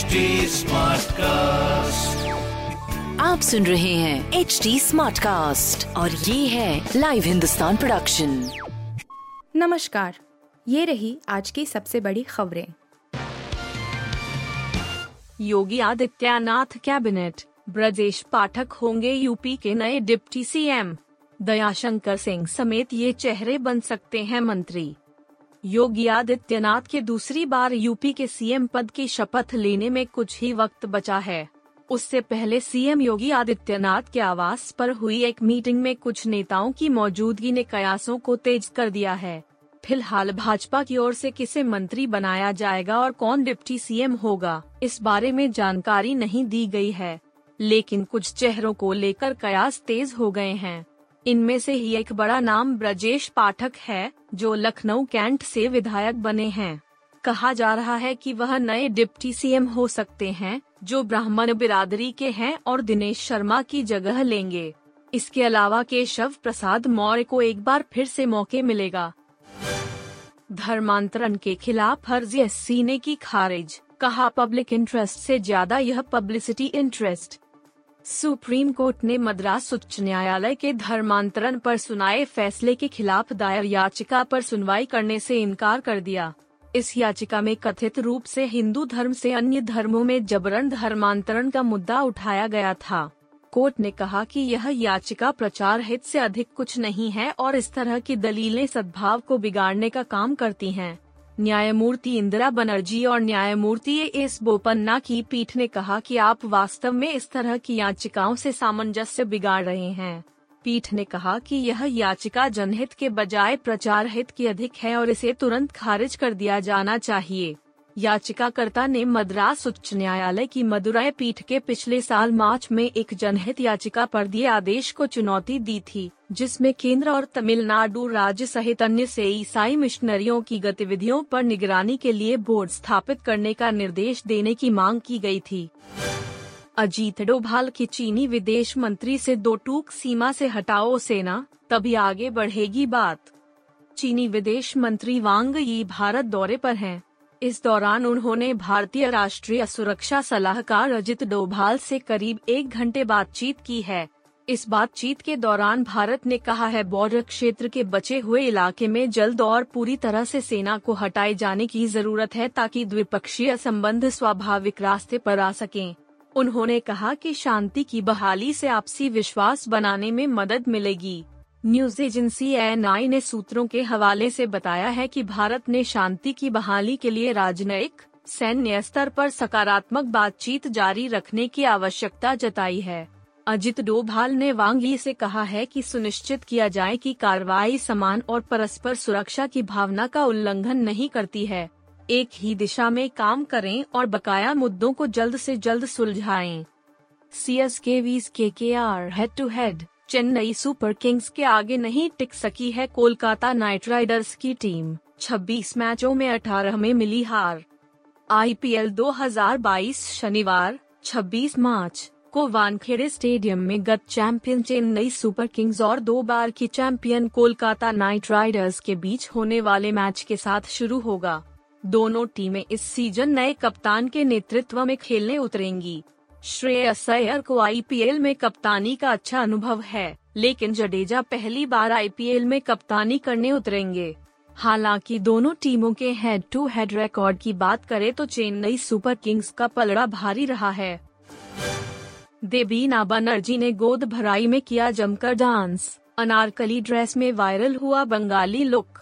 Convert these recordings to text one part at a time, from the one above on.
HD cast आप सुन रहे हैं एच डी स्मार्ट कास्ट और ये है लाइव हिंदुस्तान प्रोडक्शन नमस्कार ये रही आज की सबसे बड़ी खबरें। योगी आदित्यनाथ कैबिनेट ब्रजेश पाठक होंगे यूपी के नए डिप्टी सीएम। दयाशंकर सिंह समेत ये चेहरे बन सकते हैं मंत्री। योगी आदित्यनाथ के दूसरी बार यूपी के सीएम पद की शपथ लेने में कुछ ही वक्त बचा है। उससे पहले सीएम योगी आदित्यनाथ के आवास पर हुई एक मीटिंग में कुछ नेताओं की मौजूदगी ने कयासों को तेज कर दिया है। फ़िलहाल भाजपा की ओर से किसे मंत्री बनाया जाएगा और कौन डिप्टी सीएम होगा, इस बारे में जानकारी नहीं दी गई है। लेकिन कुछ चेहरों को लेकर कयास तेज हो गए हैं। इनमें से ही एक बड़ा नाम ब्रजेश पाठक है जो लखनऊ कैंट से विधायक बने हैं। कहा जा रहा है कि वह नए डिप्टी सीएम हो सकते हैं, जो ब्राह्मण बिरादरी के हैं और दिनेश शर्मा की जगह लेंगे। इसके अलावा केशव प्रसाद मौर्य को एक बार फिर से मौके मिलेगा। धर्मांतरण के खिलाफ फर्जी एस ने की खारिज, कहा पब्लिक इंटरेस्ट से ज़्यादा यह पब्लिसिटी इंटरेस्ट सुप्रीम कोर्ट ने मद्रास उच्च न्यायालय के धर्मांतरण पर सुनाए फैसले के खिलाफ दायर याचिका पर सुनवाई करने से इनकार कर दिया इस याचिका में कथित रूप से हिंदू धर्म से अन्य धर्मों में जबरन धर्मांतरण का मुद्दा उठाया गया था कोर्ट ने कहा कि यह याचिका प्रचार हित से अधिक कुछ नहीं है और इस तरह की दलीलें सद्भाव को बिगाड़ने का काम करती हैं। न्यायमूर्ति इंदिरा बनर्जी और न्यायमूर्ति एस बोपन्ना की पीठ ने कहा कि आप वास्तव में इस तरह की याचिकाओं से सामंजस्य बिगाड़ रहे हैं। पीठ ने कहा कि यह याचिका जनहित के बजाय प्रचार हित की अधिक है और इसे तुरंत खारिज कर दिया जाना चाहिए। याचिकाकर्ता ने मद्रास उच्च न्यायालय की मदुरई पीठ के पिछले साल मार्च में एक जनहित याचिका पर दिए आदेश को चुनौती दी थी, जिसमें केंद्र और तमिलनाडु राज्य सहित अन्य से ईसाई मिशनरियों की गतिविधियों पर निगरानी के लिए बोर्ड स्थापित करने का निर्देश देने की मांग की गई थी अजीत डोभाल की चीनी विदेश मंत्री से दो टूक सीमा से हटाओ सेना, तभी आगे बढ़ेगी बात चीनी विदेश मंत्री वांग यी भारत दौरे पर हैं। इस दौरान उन्होंने भारतीय राष्ट्रीय सुरक्षा सलाहकार अजित डोभाल से करीब एक घंटे बातचीत की है इस बातचीत के दौरान भारत ने कहा है बॉर्डर क्षेत्र के बचे हुए इलाके में जल्द और पूरी तरह से सेना को हटाए जाने की ज़रूरत है ताकि द्विपक्षीय संबंध स्वाभाविक रास्ते पर आ सकें। उन्होंने कहा कि शांति की बहाली से आपसी विश्वास बनाने में मदद मिलेगी न्यूज़ एजेंसी एन ने सूत्रों के हवाले से बताया है कि भारत ने शांति की बहाली के लिए राजनयिक, सैन्य स्तर पर सकारात्मक बातचीत जारी रखने की आवश्यकता जताई है। अजित डोभाल ने वांगी से कहा है कि सुनिश्चित किया जाए कि कार्रवाई समान और परस्पर सुरक्षा की भावना का उल्लंघन नहीं करती है। एक ही दिशा में काम करें और बकाया मुद्दों को जल्द से जल्द सुलझाएँ। सी एस के वीज K K R head to head Chennai Super Kings के आगे नहीं टिक सकी है कोलकाता नाइट राइडर्स की टीम। 26 मैचों में 18 में मिली हार। आईपीएल 2022 शनिवार 26 मार्च, को वानखेड़े स्टेडियम में गत चैंपियन चेन्नई सुपर किंग्स और दो बार की चैंपियन कोलकाता नाइट राइडर्स के बीच होने वाले मैच के साथ शुरू होगा। दोनों टीमें इस सीज़न नए कप्तान के नेतृत्व में खेलने उतरेंगी। श्रेयस अय्यर को आईपीएल में कप्तानी का अच्छा अनुभव है, लेकिन जडेजा पहली बार आईपीएल में कप्तानी करने उतरेंगे। हालाँकि दोनों टीमों के हेड टू हेड रिकॉर्ड की बात करें तो चेन्नई सुपर किंग्स का पलड़ा भारी रहा है। देबीना बनर्जी ने गोद भराई में किया जमकर डांस, अनारकली ड्रेस में वायरल हुआ Bengali look.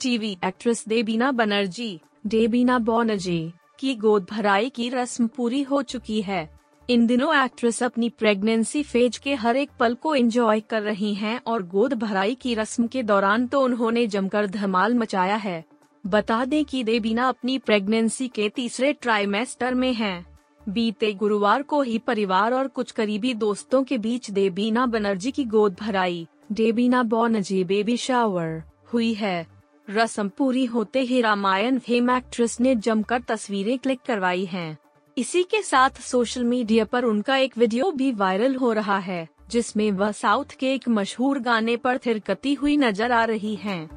TV actress Debina Banerjee Debina Bonerjee की गोद भराई की रस्म पूरी हो चुकी है। इन दिनों एक्ट्रेस अपनी प्रेगनेंसी फ़ेज़ के हर एक पल को एंजॉय कर रही हैं और गोद भराई की रस्म के दौरान तो उन्होंने जमकर धमाल मचाया है बता दें कि देबीना अपनी प्रेगनेंसी के तीसरे ट्राइमेस्टर में हैं। बीते गुरुवार को ही परिवार और कुछ करीबी दोस्तों के बीच देबीना बनर्जी की गोद भराई डेबीना बोनर्जी बेबी शावर हुई है रस्म पूरी होते ही रामायण फेम एक्ट्रेस ने जमकर तस्वीरें क्लिक करवाई हैं। इसी के साथ सोशल मीडिया पर उनका एक वीडियो भी वायरल हो रहा है, जिसमें वह साउथ के एक मशहूर गाने पर थिरकती हुई नज़र आ रही हैं।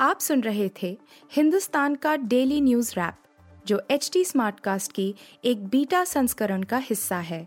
आप सुन रहे थे हिंदुस्तान का डेली न्यूज़ रैप, जो एच टी स्मार्टकास्ट की एक बीटा संस्करण का हिस्सा है